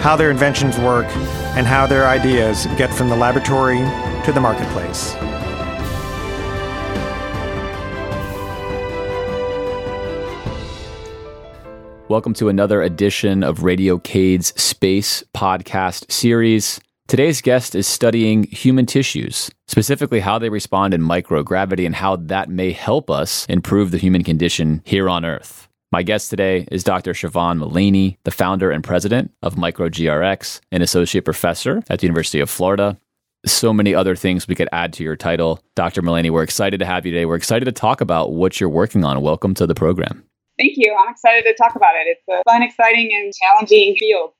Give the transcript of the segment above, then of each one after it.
how their inventions work, and how their ideas get from the laboratory to the marketplace. Welcome to another edition of Radio Cade's Space Podcast Series. Today's guest is studying human tissues, specifically how they respond in microgravity and how that may help us improve the human condition here on Earth. My guest today is Dr. Siobhan Malany, the founder and president of MicroGRX, an associate professor at the University of Florida. So many other things we could add to your title. Dr. Malany, we're excited to have you today. We're excited to talk about what you're working on. Welcome to the program. Thank you. I'm excited to talk about it. It's a fun, exciting, and challenging field.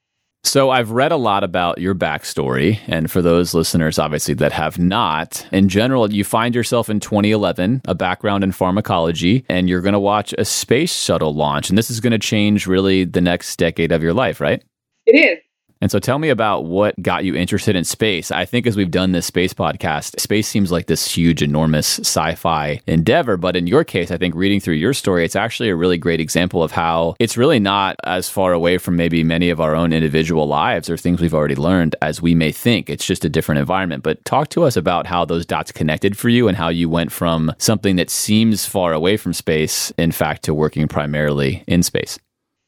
So, I've read a lot about your backstory. And for those listeners, obviously, that have not, in general, you find yourself in 2011, a background in pharmacology, and you're going to watch a space shuttle launch. And this is going to change really the next decade of your life, right? It is. And so tell me about what got you interested in space. I think as we've done this space podcast, space seems like this huge, enormous sci fi endeavor. But in your case, I think reading through your story, it's actually a really great example of how it's really not as far away from maybe many of our own individual lives or things we've already learned as we may think. It's just a different environment. But talk to us about how those dots connected for you and how you went from something that seems far away from space, in fact, to working primarily in space.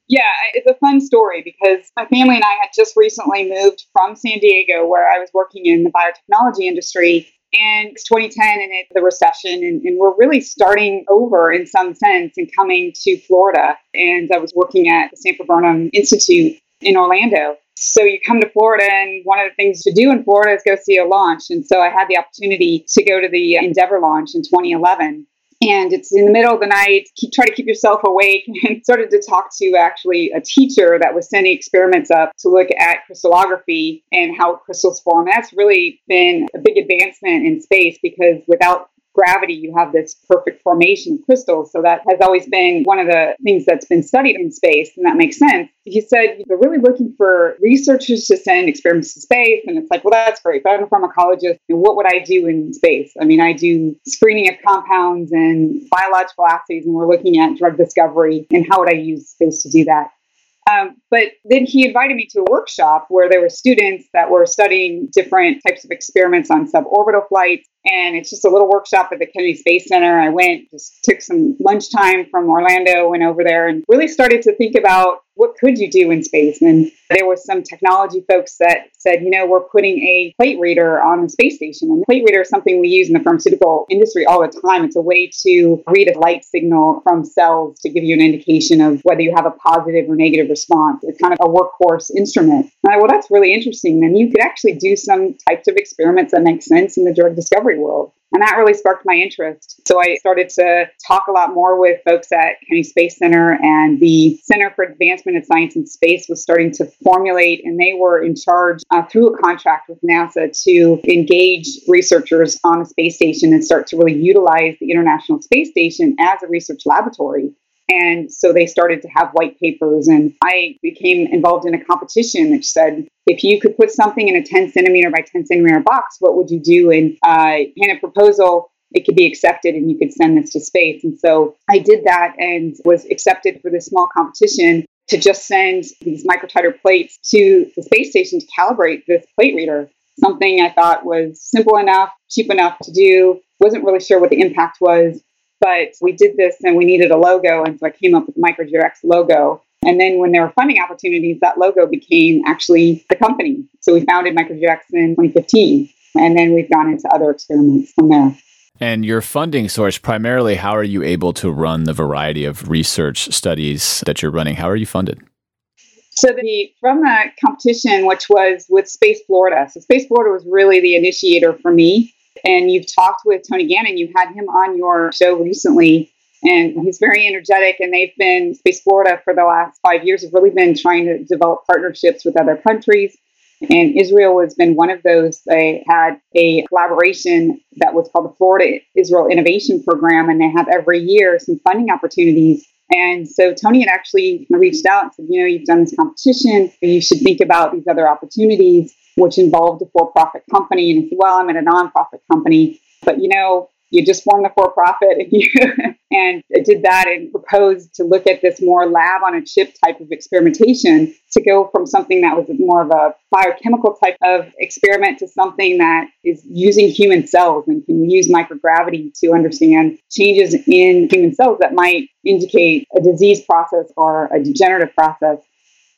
Yeah, it's a fun story because my family and I had just recently moved from San Diego, where I was working in the biotechnology industry. And it's 2010 and it's the recession, and, and we're really starting over in some sense and coming to Florida. And I was working at the Sanford Burnham Institute in Orlando. So you come to Florida, and one of the things to do in Florida is go see a launch. And so I had the opportunity to go to the Endeavour launch in 2011 and it's in the middle of the night keep, try to keep yourself awake and started to talk to actually a teacher that was sending experiments up to look at crystallography and how crystals form. That's really been a big advancement in space because without gravity, you have this perfect formation of crystals. So that has always been one of the things that's been studied in space, and that makes sense. He said they're really looking for researchers to send experiments to space, and it's like, well, that's great, but I'm a pharmacologist, and what would I do in space? I mean, I do screening of compounds and biological assays, and we're looking at drug discovery, and how would I use space to do that? Um, but then he invited me to a workshop where there were students that were studying different types of experiments on suborbital flights and it's just a little workshop at the Kennedy Space Center. I went, just took some lunchtime from Orlando, went over there, and really started to think about what could you do in space. And there was some technology folks that said, you know, we're putting a plate reader on the space station. And the plate reader is something we use in the pharmaceutical industry all the time. It's a way to read a light signal from cells to give you an indication of whether you have a positive or negative response. It's kind of a workhorse instrument. And I, well, that's really interesting. Then you could actually do some types of experiments that make sense in the drug discovery world. And that really sparked my interest. So I started to talk a lot more with folks at Kennedy Space Center, and the Center for Advancement of Science and Space was starting to formulate, and they were in charge uh, through a contract with NASA to engage researchers on the space station and start to really utilize the International Space Station as a research laboratory. And so they started to have white papers, and I became involved in a competition which said, if you could put something in a 10 centimeter by 10 centimeter box, what would you do? And uh, hand a proposal. It could be accepted, and you could send this to space. And so I did that and was accepted for this small competition to just send these microtiter plates to the space station to calibrate this plate reader. Something I thought was simple enough, cheap enough to do. Wasn't really sure what the impact was, but we did this and we needed a logo. And so I came up with the MicroGRX logo. And then when there were funding opportunities, that logo became actually the company. So we founded MicroGRX in 2015. And then we've gone into other experiments from there. And your funding source, primarily, how are you able to run the variety of research studies that you're running? How are you funded? So the from the competition, which was with Space Florida. So Space Florida was really the initiator for me. And you've talked with Tony Gannon, you had him on your show recently, and he's very energetic. And they've been, Space Florida for the last five years have really been trying to develop partnerships with other countries. And Israel has been one of those. They had a collaboration that was called the Florida Israel Innovation Program, and they have every year some funding opportunities. And so Tony had actually reached out and said, you know, you've done this competition, you should think about these other opportunities, which involved a for profit company. And he said, well, I'm at a nonprofit company. But, you know, you just formed the for-profit and you and did that and proposed to look at this more lab on a chip type of experimentation to go from something that was more of a biochemical type of experiment to something that is using human cells and can use microgravity to understand changes in human cells that might indicate a disease process or a degenerative process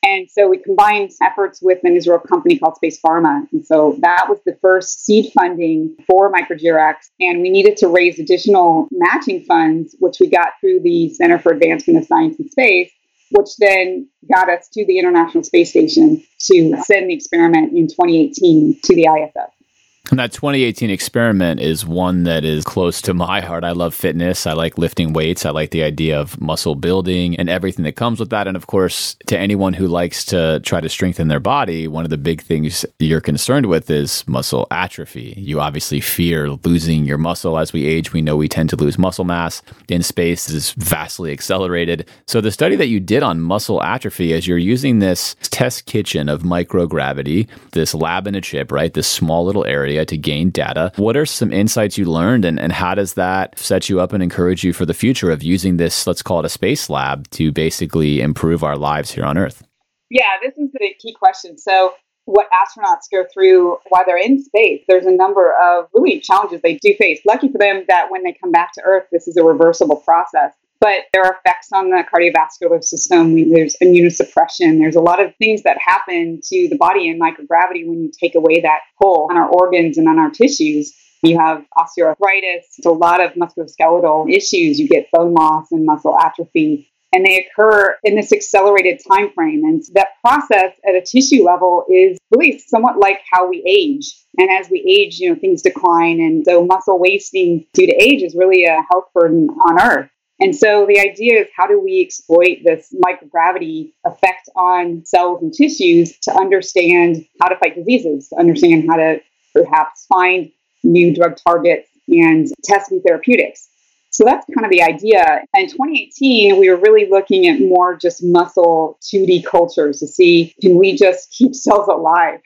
and so we combined efforts with an Israel company called Space Pharma. And so that was the first seed funding for MicroGRX. And we needed to raise additional matching funds, which we got through the Center for Advancement of Science and Space, which then got us to the International Space Station to send the experiment in 2018 to the ISS. And that 2018 experiment is one that is close to my heart. I love fitness. I like lifting weights. I like the idea of muscle building and everything that comes with that. And of course, to anyone who likes to try to strengthen their body, one of the big things you're concerned with is muscle atrophy. You obviously fear losing your muscle as we age. We know we tend to lose muscle mass in space is vastly accelerated. So the study that you did on muscle atrophy is you're using this test kitchen of microgravity, this lab in a chip, right? This small little area area to gain data. What are some insights you learned, and, and how does that set you up and encourage you for the future of using this, let's call it a space lab, to basically improve our lives here on Earth? Yeah, this is the key question. So, what astronauts go through while they're in space, there's a number of really challenges they do face. Lucky for them that when they come back to Earth, this is a reversible process but there are effects on the cardiovascular system. There's immunosuppression. There's a lot of things that happen to the body in microgravity when you take away that pull on our organs and on our tissues. You have osteoarthritis, so a lot of musculoskeletal issues. You get bone loss and muscle atrophy, and they occur in this accelerated time frame. And that process at a tissue level is really somewhat like how we age. And as we age, you know, things decline. And so muscle wasting due to age is really a health burden on Earth. And so the idea is how do we exploit this microgravity effect on cells and tissues to understand how to fight diseases, to understand how to perhaps find new drug targets and test new therapeutics. So that's kind of the idea. In 2018, we were really looking at more just muscle 2D cultures to see can we just keep cells alive?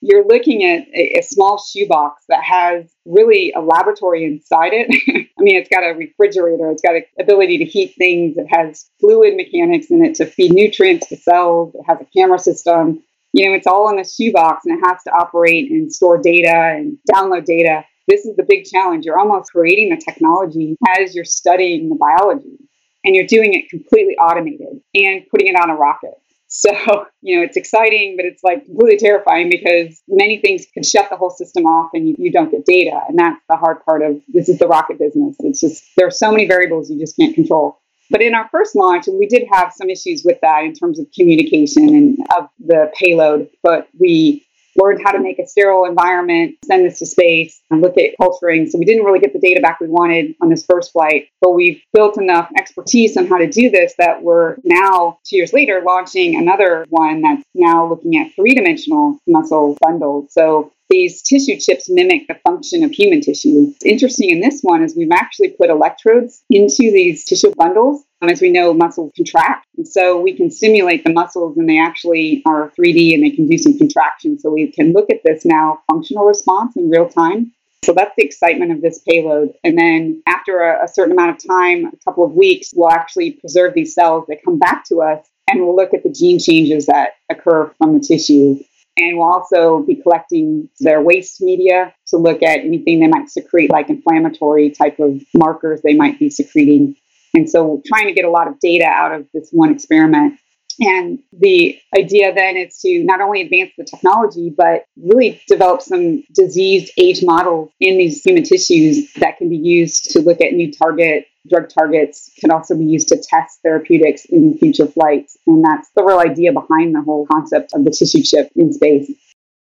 You're looking at a, a, small shoebox that has really a laboratory inside it. I mean, it's got a refrigerator, it's got an ability to heat things, it has fluid mechanics in it to feed nutrients to cells, it has a camera system. You know, it's all in a shoebox and it has to operate and store data and download data. This is the big challenge. You're almost creating the technology as you're studying the biology, and you're doing it completely automated and putting it on a rocket. So, you know, it's exciting, but it's like completely terrifying because many things can shut the whole system off and you, you don't get data. And that's the hard part of this is the rocket business. It's just, there are so many variables you just can't control. But in our first launch, we did have some issues with that in terms of communication and of the payload, but we learned how to make a sterile environment, send this to space, and look at culturing. So we didn't really get the data back we wanted on this first flight, but we've built enough expertise on how to do this that we're now, two years later, launching another one that's now looking at three dimensional muscle bundles. So these tissue chips mimic the function of human tissue. Interesting in this one is we've actually put electrodes into these tissue bundles. And as we know, muscles contract. And so we can simulate the muscles and they actually are 3D and they can do some contraction. So we can look at this now functional response in real time. So that's the excitement of this payload. And then after a, a certain amount of time, a couple of weeks, we'll actually preserve these cells that come back to us and we'll look at the gene changes that occur from the tissue. And we'll also be collecting their waste media to look at anything they might secrete, like inflammatory type of markers they might be secreting. And so trying to get a lot of data out of this one experiment. And the idea then is to not only advance the technology, but really develop some disease age models in these human tissues that can be used to look at new target drug targets can also be used to test therapeutics in future flights. And that's the real idea behind the whole concept of the tissue chip in space.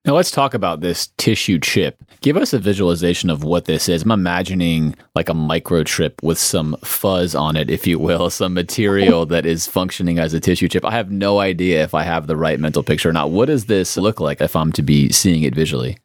Now let's talk about this tissue chip. Give us a visualization of what this is. I'm imagining like a microchip with some fuzz on it, if you will, some material that is functioning as a tissue chip. I have no idea if I have the right mental picture or not. What does this look like if I'm to be seeing it visually?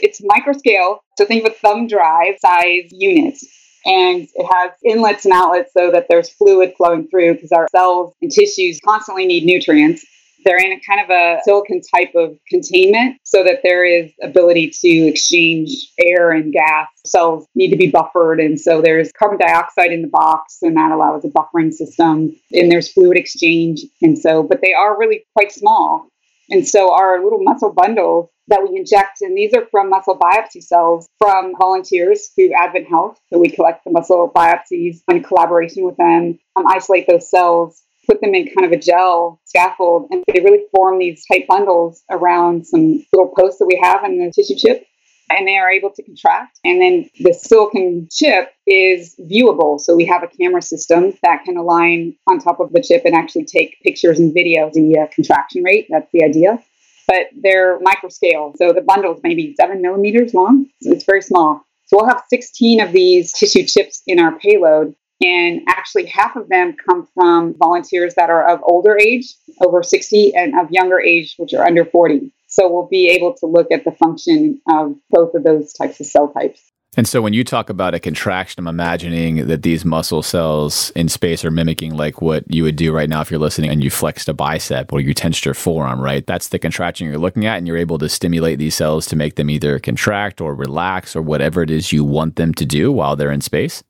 It's microscale. So think of a thumb drive size unit and it has inlets and outlets so that there's fluid flowing through because our cells and tissues constantly need nutrients. They're in a kind of a silicon type of containment so that there is ability to exchange air and gas. Cells need to be buffered. And so there's carbon dioxide in the box, and that allows a buffering system. And there's fluid exchange. And so, but they are really quite small. And so our little muscle bundles that we inject, and these are from muscle biopsy cells from volunteers through Advent Health. So we collect the muscle biopsies in collaboration with them, um, isolate those cells, put them in kind of a gel scaffold, and they really form these tight bundles around some little posts that we have in the tissue chip. And they are able to contract. And then the silicon chip is viewable. So we have a camera system that can align on top of the chip and actually take pictures and videos the uh, contraction rate. That's the idea. But they're microscale. So the bundle's is maybe seven millimeters long. So it's very small. So we'll have 16 of these tissue chips in our payload. And actually, half of them come from volunteers that are of older age, over 60, and of younger age, which are under 40. So we'll be able to look at the function of both of those types of cell types. And so when you talk about a contraction, I'm imagining that these muscle cells in space are mimicking like what you would do right now if you're listening and you flexed a bicep or you tensed your forearm, right? That's the contraction you're looking at, and you're able to stimulate these cells to make them either contract or relax or whatever it is you want them to do while they're in space.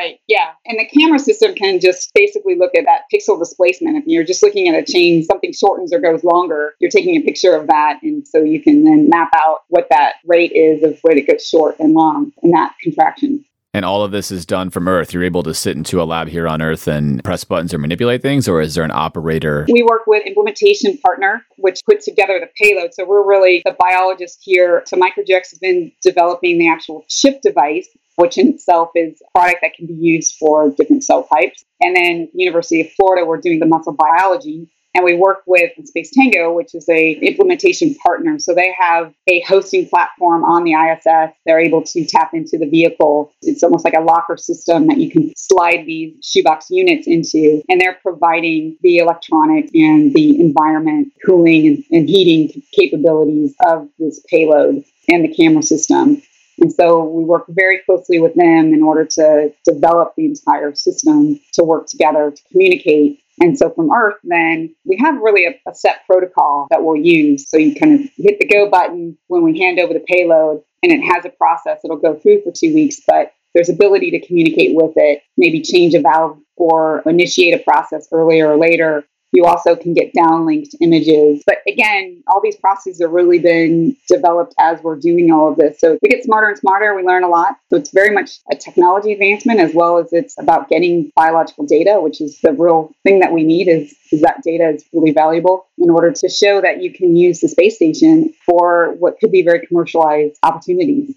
Right. Yeah. And the camera system can just basically look at that pixel displacement. If you're just looking at a chain, something shortens or goes longer, you're taking a picture of that. And so you can then map out what that rate is of when it gets short and long in that contraction. And all of this is done from Earth. You're able to sit into a lab here on Earth and press buttons or manipulate things, or is there an operator? We work with implementation partner, which puts together the payload. So we're really the biologist here. So MicroGRX has been developing the actual chip device which in itself is a product that can be used for different cell types. And then University of Florida, we're doing the muscle biology. And we work with Space Tango, which is a implementation partner. So they have a hosting platform on the ISS. They're able to tap into the vehicle. It's almost like a locker system that you can slide these shoebox units into. And they're providing the electronics and the environment cooling and, and heating capabilities of this payload and the camera system. And so we work very closely with them in order to develop the entire system to work together to communicate. And so from Earth, then we have really a, a, set protocol that we'll use. So you kind of hit the go button when we hand over the payload, and it has a process it'll go through for two weeks, but there's ability to communicate with it, maybe change a valve or initiate a process earlier or later you also can get downlinked images. But again, all these processes have really been developed as we're doing all of this. So we get smarter and smarter. We learn a lot. So it's very much a technology advancement as well as it's about getting biological data, which is the real thing that we need is, is that data is really valuable in order to show that you can use the space station for what could be very commercialized opportunities.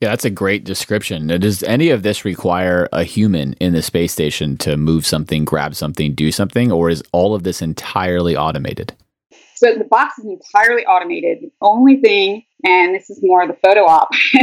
Yeah, that's a great description. Does any of this require a human in the space station to move something, grab something, do something, or is all of this entirely automated? So the box is entirely automated. The only thing, and this is more the photo op,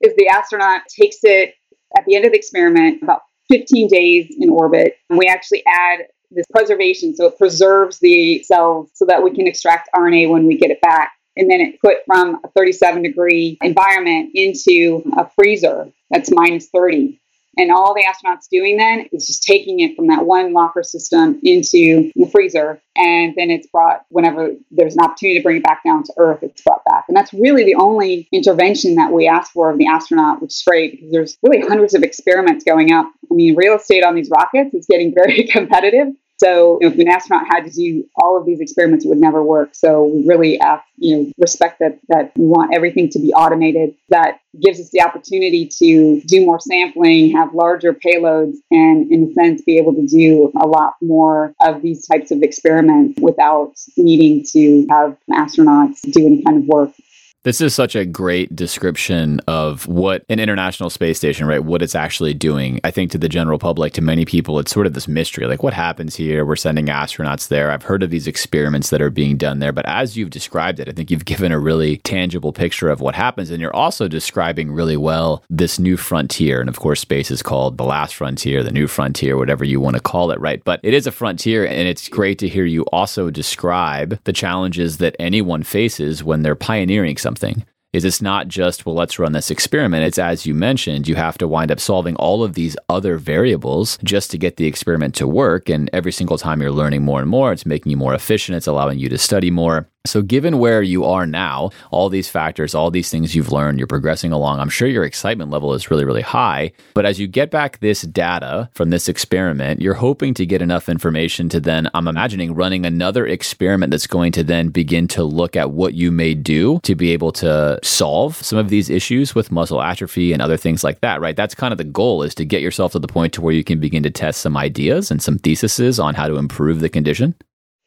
is the astronaut takes it at the end of the experiment, about 15 days in orbit, and we actually add this preservation, so it preserves the cells so that we can extract RNA when we get it back and then it put from a 37 degree environment into a freezer that's minus 30. And all the astronauts doing then is just taking it from that one locker system into the freezer. And then it's brought whenever there's an opportunity to bring it back down to Earth, it's brought back. And that's really the only intervention that we ask for of the astronaut, which is great because there's really hundreds of experiments going up. I mean, real estate on these rockets is getting very competitive. So if an astronaut had to do all of these experiments, it would never work. So we really ask, you know, respect that that we want everything to be automated. That gives us the opportunity to do more sampling, have larger payloads, and in a sense be able to do a lot more of these types of experiments without needing to have astronauts do any kind of work. This is such a great description of what an international space station, right? What it's actually doing. I think to the general public, to many people, it's sort of this mystery. Like, what happens here? We're sending astronauts there. I've heard of these experiments that are being done there, but as you've described it, I think you've given a really tangible picture of what happens. And you're also describing really well this new frontier. And of course, space is called the last frontier, the new frontier, whatever you want to call it, right? But it is a frontier. And it's great to hear you also describe the challenges that anyone faces when they're pioneering something something is it's not just well let's run this experiment. It's as you mentioned you have to wind up solving all of these other variables just to get the experiment to work. And every single time you're learning more and more it's making you more efficient. It's allowing you to study more so, given where you are now, all these factors, all these things you've learned, you're progressing along, I'm sure your excitement level is really, really high. But as you get back this data from this experiment, you're hoping to get enough information to then, I'm imagining, running another experiment that's going to then begin to look at what you may do to be able to solve some of these issues with muscle atrophy and other things like that, right? That's kind of the goal is to get yourself to the point to where you can begin to test some ideas and some theses on how to improve the condition.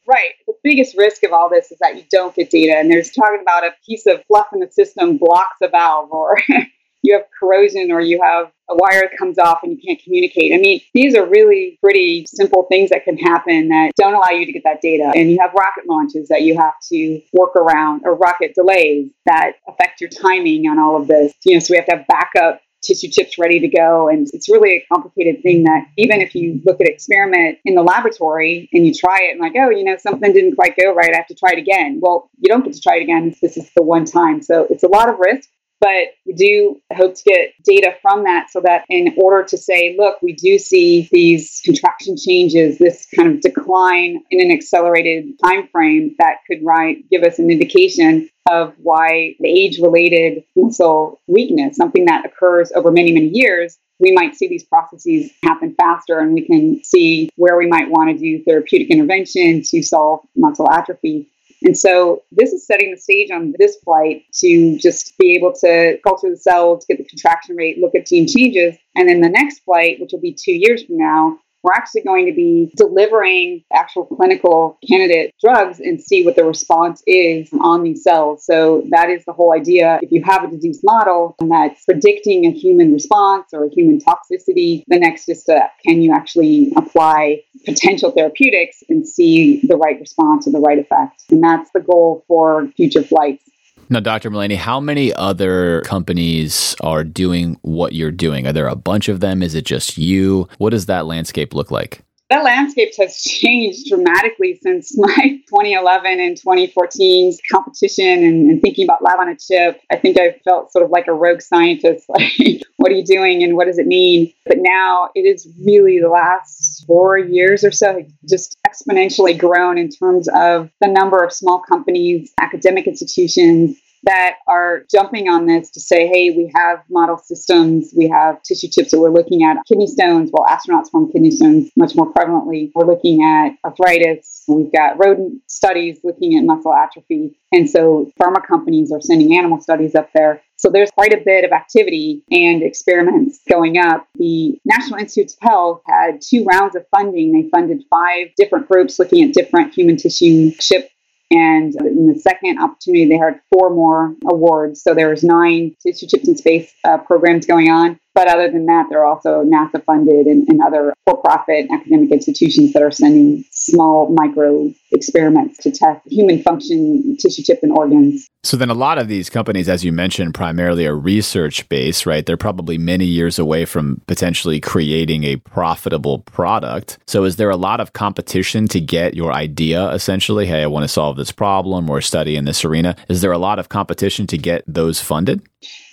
Right. The biggest risk of all this is that you don't get data. And there's talking about a piece of fluff in the system blocks a valve, or you have corrosion, or you have a wire that comes off and you can't communicate. I mean, these are really pretty simple things that can happen that don't allow you to get that data. And you have rocket launches that you have to work around, or rocket delays that affect your timing on all of this. You know, so we have to have backup tissue chips ready to go. And it's really a complicated thing that even if you look at experiment in the laboratory and you try it and like, oh, you know, something didn't quite go right, I have to try it again. Well, you don't get to try it again. This is the one time. So it's a lot of risk. But we do hope to get data from that so that in order to say, look, we do see these contraction changes, this kind of decline in an accelerated time frame that could right, give us an indication of why the age related muscle weakness, something that occurs over many, many years, we might see these processes happen faster and we can see where we might want to do therapeutic intervention to solve muscle atrophy. And so this is setting the stage on this flight to just be able to culture the cells, get the contraction rate, look at gene changes. And then the next flight, which will be two years from now, we're actually going to be delivering actual clinical candidate drugs and see what the response is on these cells. So that is the whole idea. If you have a disease model and that's predicting a human response or a human toxicity, the next is to can you actually apply potential therapeutics and see the right response or the right effect? And that's the goal for future flights. Now, Dr. Malany, how many other companies are doing what you're doing? Are there a bunch of them? Is it just you? What does that landscape look like? That landscape has changed dramatically since my 2011 and 2014 competition and, and, thinking about lab on a chip. I think I felt sort of like a rogue scientist, like, what are you doing and what does it mean? But now it is really the last four years or so, just exponentially grown in terms of the number of small companies, academic institutions, that are jumping on this to say, hey, we have model systems, we have tissue chips that we're looking at kidney stones. Well, astronauts form kidney stones much more prevalently. We're looking at arthritis. We've got rodent studies looking at muscle atrophy. And so pharma companies are sending animal studies up there. So there's quite a bit of activity and experiments going up. The National Institutes of Health had two rounds of funding. They funded five different groups looking at different human tissue chip and in the second opportunity, they had four more awards. So there was nine chips in space uh, programs going on. But other than that, there are also NASA funded and, and other for profit academic institutions that are sending small micro experiments to test human function, tissue chip, and organs. So then a lot of these companies, as you mentioned, primarily are research based, right? They're probably many years away from potentially creating a profitable product. So is there a lot of competition to get your idea essentially? Hey, I want to solve this problem or study in this arena. Is there a lot of competition to get those funded?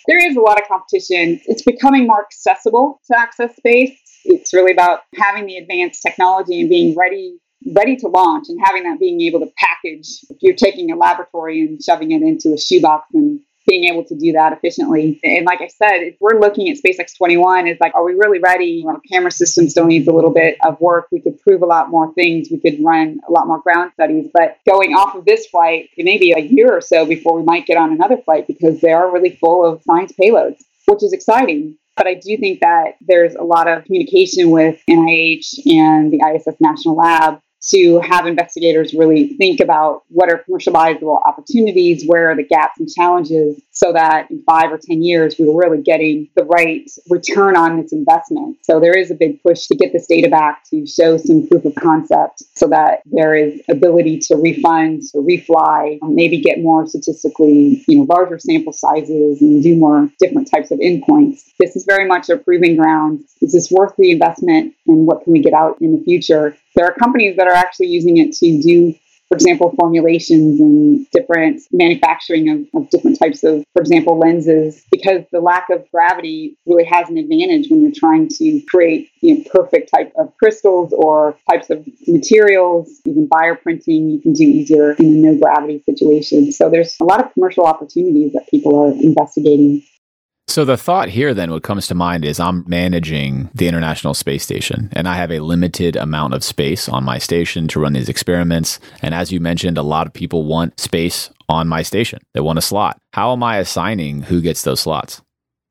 There is a lot of competition. It's becoming more accessible to access space. It's really about having the advanced technology and being ready ready to launch and having that being able to package. If you're taking a laboratory and shoving it into a shoebox and being able to do that efficiently. And like I said, if we're looking at SpaceX 21, it's like, are we really ready? Our camera system still needs a little bit of work. We could prove a lot more things. We could run a lot more ground studies. But going off of this flight, it may be a year or so before we might get on another flight because they are really full of science payloads, which is exciting. But I do think that there's a lot of communication with NIH and the ISS National Lab to have investigators really think about what are commercializable opportunities, where are the gaps and challenges, so that in five or 10 years, we we're really getting the right return on this investment. So there is a big push to get this data back to show some proof of concept so that there is ability to refund to refly, maybe get more statistically, you know, larger sample sizes and do more different types of endpoints. This is very much a proving ground. Is this worth the investment and what can we get out in the future? There are companies that are actually using it to do for example, formulations and different manufacturing of, of, different types of, for example, lenses, because the lack of gravity really has an advantage when you're trying to create you know, perfect type of crystals or types of materials, even bioprinting you can do easier in a no gravity situation. So there's a lot of commercial opportunities that people are investigating. So the thought here then what comes to mind is I'm managing the International Space Station and I have a limited amount of space on my station to run these experiments and as you mentioned a lot of people want space on my station. They want a slot. How am I assigning who gets those slots?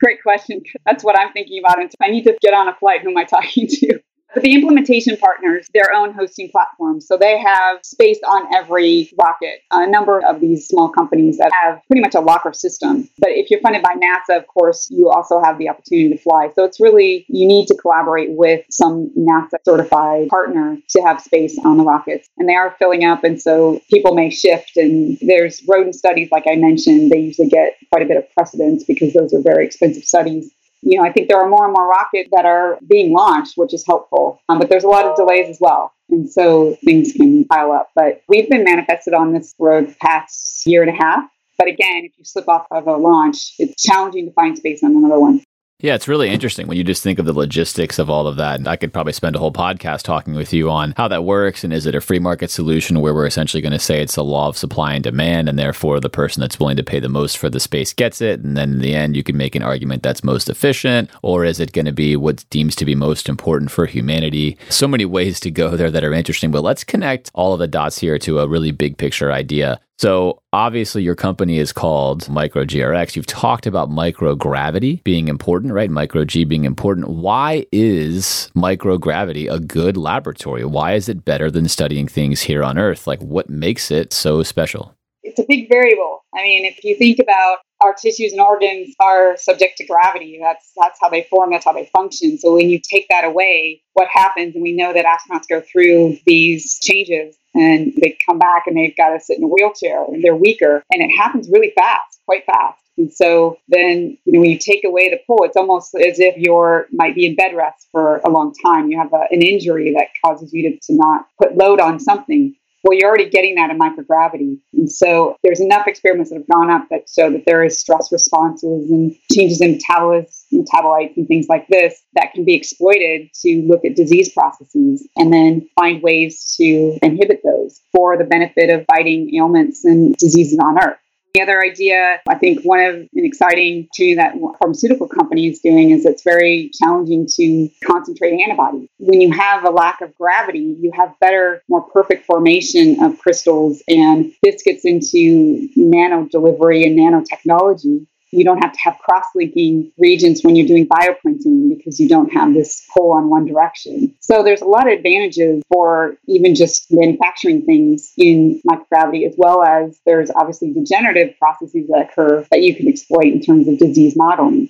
Great question. That's what I'm thinking about. I need to get on a flight. Who am I talking to? But the implementation partners, their own hosting platforms. So they have space on every rocket. A number of these small companies that have pretty much a locker system. But if you're funded by NASA, of course, you also have the opportunity to fly. So it's really, you need to collaborate with some NASA certified partner to have space on the rockets. And they are filling up. And so people may shift. And there's rodent studies, like I mentioned, they usually get quite a bit of precedence because those are very expensive studies you know, I think there are more and more rockets that are being launched, which is helpful. Um, but there's a lot of delays as well. And so things can pile up. But we've been manifested on this road the past year and a half. But again, if you slip off of a launch, it's challenging to find space on another one. Yeah, it's really interesting when you just think of the logistics of all of that. And I could probably spend a whole podcast talking with you on how that works. And is it a free market solution where we're essentially going to say it's a law of supply and demand, and therefore the person that's willing to pay the most for the space gets it? And then in the end, you can make an argument that's most efficient. Or is it going to be what deems to be most important for humanity? So many ways to go there that are interesting. But let's connect all of the dots here to a really big picture idea. So obviously your company is called MicroGRX. You've talked about microgravity being important, right? Micro G being important. Why is microgravity a good laboratory? Why is it better than studying things here on Earth? Like what makes it so special? It's a big variable. I mean, if you think about our tissues and organs are subject to gravity. That's that's how they form. That's how they function. So when you take that away, what happens? And we know that astronauts go through these changes and they come back and they've got to sit in a wheelchair and they're weaker and it happens really fast quite fast and so then you know when you take away the pull it's almost as if you're might be in bed rest for a long time you have a, an injury that causes you to, to not put load on something well, you're already getting that in microgravity. And so there's enough experiments that have gone up that show that there is stress responses and changes in metabolites, metabolites and things like this that can be exploited to look at disease processes and then find ways to inhibit those for the benefit of fighting ailments and diseases on Earth. The other idea, I think one of an exciting too that pharmaceutical company is doing is it's very challenging to concentrate antibodies. When you have a lack of gravity, you have better, more perfect formation of crystals, and this gets into nano delivery and nanotechnology you don't have to have cross-linking reagents when you're doing bioprinting because you don't have this pull on one direction. So there's a lot of advantages for even just manufacturing things in microgravity, as well as there's obviously degenerative processes that occur that you can exploit in terms of disease modeling.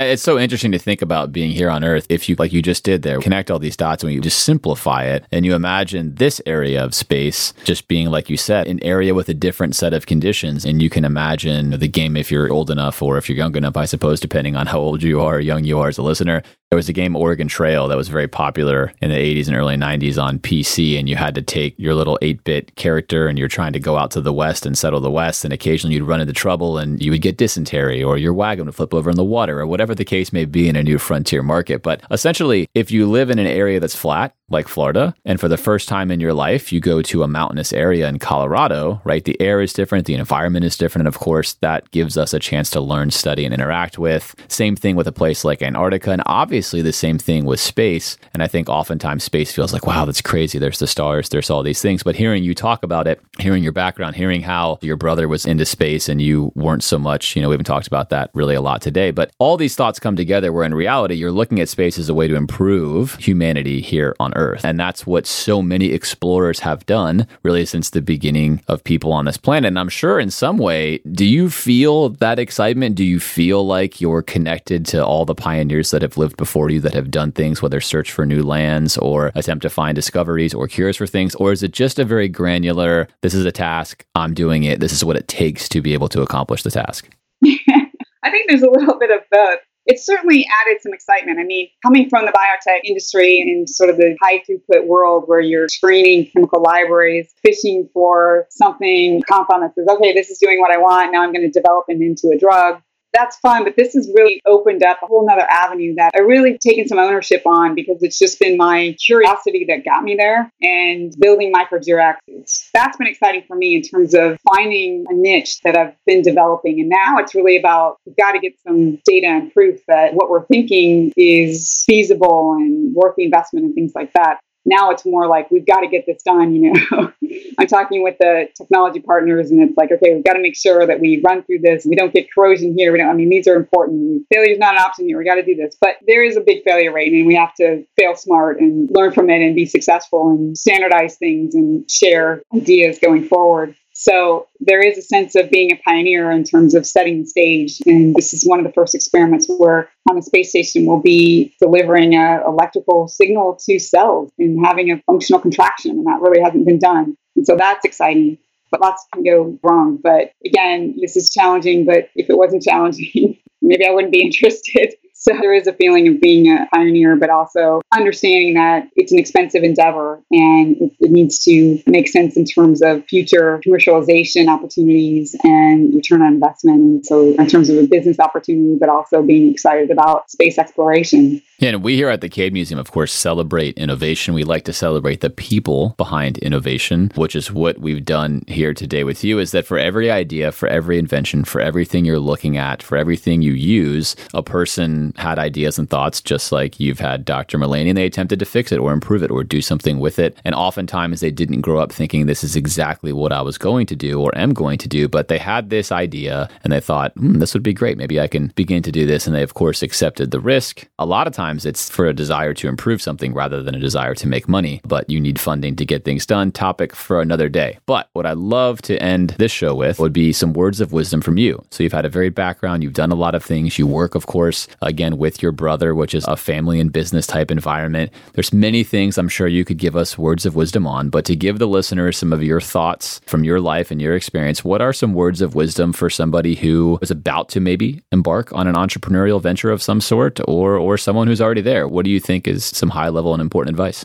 It's so interesting to think about being here on Earth. If you, like you just did there, connect all these dots and you just simplify it and you imagine this area of space just being, like you said, an area with a different set of conditions. And you can imagine the game if you're old enough or if you're young enough, I suppose, depending on how old you are young you are as a listener. There was a game Oregon Trail that was very popular in the 80s and early 90s on PC, and you had to take your little 8 bit character and you're trying to go out to the west and settle the west. And occasionally you'd run into trouble and you would get dysentery or your wagon would flip over in the water or whatever the case may be in a new frontier market. But essentially, if you live in an area that's flat, like Florida, and for the first time in your life, you go to a mountainous area in Colorado, right? The air is different, the environment is different. And of course, that gives us a chance to learn, study, and interact with. Same thing with a place like Antarctica. And obviously, the same thing with space. And I think oftentimes space feels like, wow, that's crazy. There's the stars, there's all these things. But hearing you talk about it, hearing your background, hearing how your brother was into space and you weren't so much, you know, we haven't talked about that really a lot today. But all these thoughts come together where in reality, you're looking at space as a way to improve humanity here on Earth. And that's what so many explorers have done really since the beginning of people on this planet. And I'm sure in some way, do you feel that excitement? Do you feel like you're connected to all the pioneers that have lived before you that have done things, whether search for new lands or attempt to find discoveries or cures for things? Or is it just a very granular, this is a task, I'm doing it, this is what it takes to be able to accomplish the task? I think there's a little bit of both it certainly added some excitement. I mean, coming from the biotech industry and sort of the high throughput world where you're screening chemical libraries, fishing for something compound that says, okay, this is doing what I want. Now I'm going to develop it into a drug that's fun. But this has really opened up a whole nother avenue that I really taken some ownership on because it's just been my curiosity that got me there and building microgeoreactors. That's been exciting for me in terms of finding a niche that I've been developing. And now it's really about we've got to get some data and proof that what we're thinking is feasible and worth the investment and things like that now it's more like we've got to get this done you know? I'm talking with the technology partners and it's like okay we've got to make sure that we run through this. We don't get corrosion here. We don't i mean these are important. Failure is not an option here. We got to do this. But there is a big failure rate and we have to fail smart and learn from it and be successful and standardize things and share ideas going forward so there is a sense of being a pioneer in terms of setting the stage. And this is one of the first experiments where on the space station we'll be delivering an electrical signal to cells and having a functional contraction. And that really hasn't been done. And so that's exciting. But lots can go wrong. But again, this is challenging. But if it wasn't challenging, maybe I wouldn't be interested. So there is a feeling of being a pioneer, but also understanding that it's an expensive endeavor and it, needs to make sense in terms of future commercialization opportunities and return on investment. And so, in terms of a business opportunity, but also being excited about space exploration. Yeah, and we here at the Cade Museum, of course, celebrate innovation. We like to celebrate the people behind innovation, which is what we've done here today with you. Is that for every idea, for every invention, for everything you're looking at, for everything you use, a person had ideas and thoughts, just like you've had Dr. Malany, and they attempted to fix it or improve it or do something with it. And oftentimes they didn't grow up thinking this is exactly what I was going to do or am going to do, but they had this idea and they thought, hmm, this would be great. Maybe I can begin to do this. And they, of course, accepted the risk. A lot of times it's for a desire to improve something rather than a desire to make money, but you need funding to get things done. Topic for another day. But what I'd love to end this show with would be some words of wisdom from you. So you've had a varied background, you've done a lot of things, you work, of course, again, with your brother, which is a family and business type environment. There's many things I'm sure you could give us words of wisdom on, but to give the listeners some of your thoughts from your life and your experience, what are some words of wisdom for somebody who is about to maybe embark on an entrepreneurial venture of some sort or or someone who's already there? What do you think is some high level and important advice?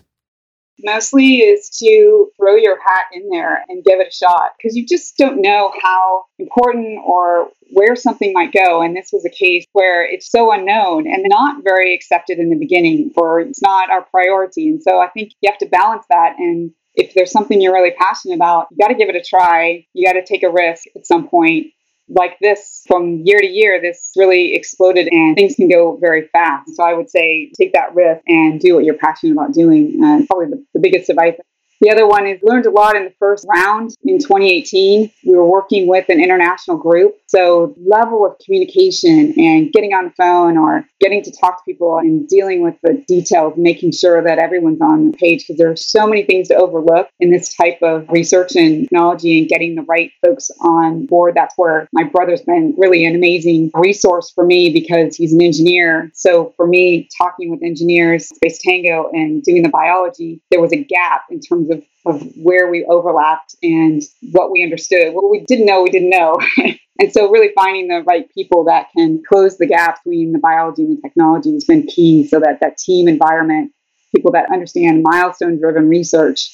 mostly is to throw your hat in there and give it a shot because you just don't know how important or where something might go. And this was a case where it's so unknown and not very accepted in the beginning, or it's not our priority. And so I think you have to balance that. And if there's something you're really passionate about, you got to give it a try. You got to take a risk at some point like this from year to year, this really exploded and things can go very fast. So I would say take that risk and do what you're passionate about doing. Uh, probably the, the biggest advice the other one is learned a lot in the first round in 2018. We were working with an international group. So, level of communication and getting on the phone or getting to talk to people and dealing with the details, making sure that everyone's on the page because there are so many things to overlook in this type of research and technology and getting the right folks on board. That's where my brother's been really an amazing resource for me because he's an engineer. So, for me, talking with engineers, Space Tango, and doing the biology, there was a gap in terms of, where we overlapped and what we understood. What we didn't know, we didn't know. and so, really finding the right people that can close the gap between the biology and the technology has been key so that that team environment, people that understand milestone driven research,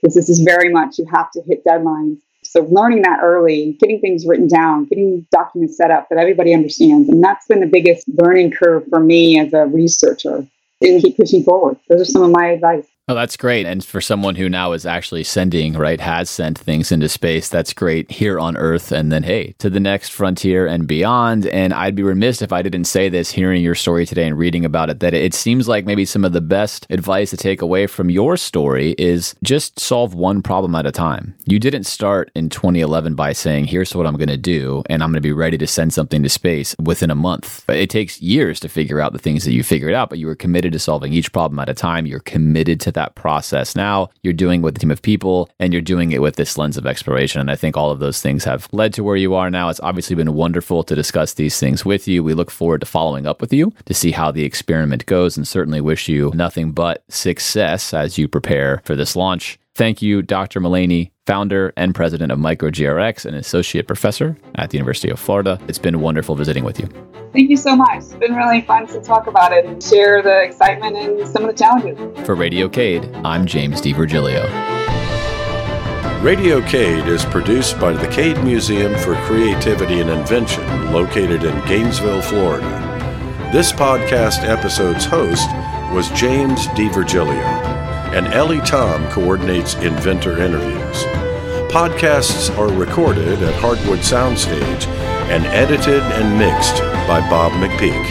because this is very much you have to hit deadlines. So learning that early, getting things written down, getting documents set up that everybody understands. And that's been the biggest learning curve for me as a researcher and keep pushing forward. Those are some of my advice. Oh, that's great. And for someone who now is actually sending, right, has sent things into space, that's great here on Earth. And then, hey, to the next frontier and beyond. And I'd be remiss if I didn't say this hearing your story today and reading about it, that it seems like maybe some of the best advice to take away from your story is just solve one problem at a time. You didn't start in 2011 by saying, here's what I'm going to do, and I'm going to be ready to send something to space within a month. It takes years to figure out the things that you figured out, but you were committed to solving each problem at a time. You're committed to that process. Now you're doing it with a team of people and you're doing it with this lens of exploration. And I think all of those things have led to where you are now. It's obviously been wonderful to discuss these things with you. We look forward to following up with you to see how the experiment goes and certainly wish you nothing but success as you prepare for this launch. Thank you, Dr. Malany, founder and president of MicroGRX and associate professor at the University of Florida. It's been wonderful visiting with you. Thank you so much. It's been really fun to talk about it and share the excitement and some of the challenges. For Radio Cade, I'm James DiVirgilio. Radio Cade is produced by the Cade Museum for Creativity and Invention, located in Gainesville, Florida. This podcast episode's host was James DiVirgilio and Ellie Tom coordinates inventor interviews. Podcasts are recorded at Hardwood Soundstage and edited and mixed by Bob McPeak.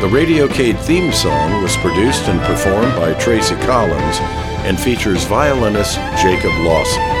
The Radiocade theme song was produced and performed by Tracy Collins and features violinist Jacob Lawson.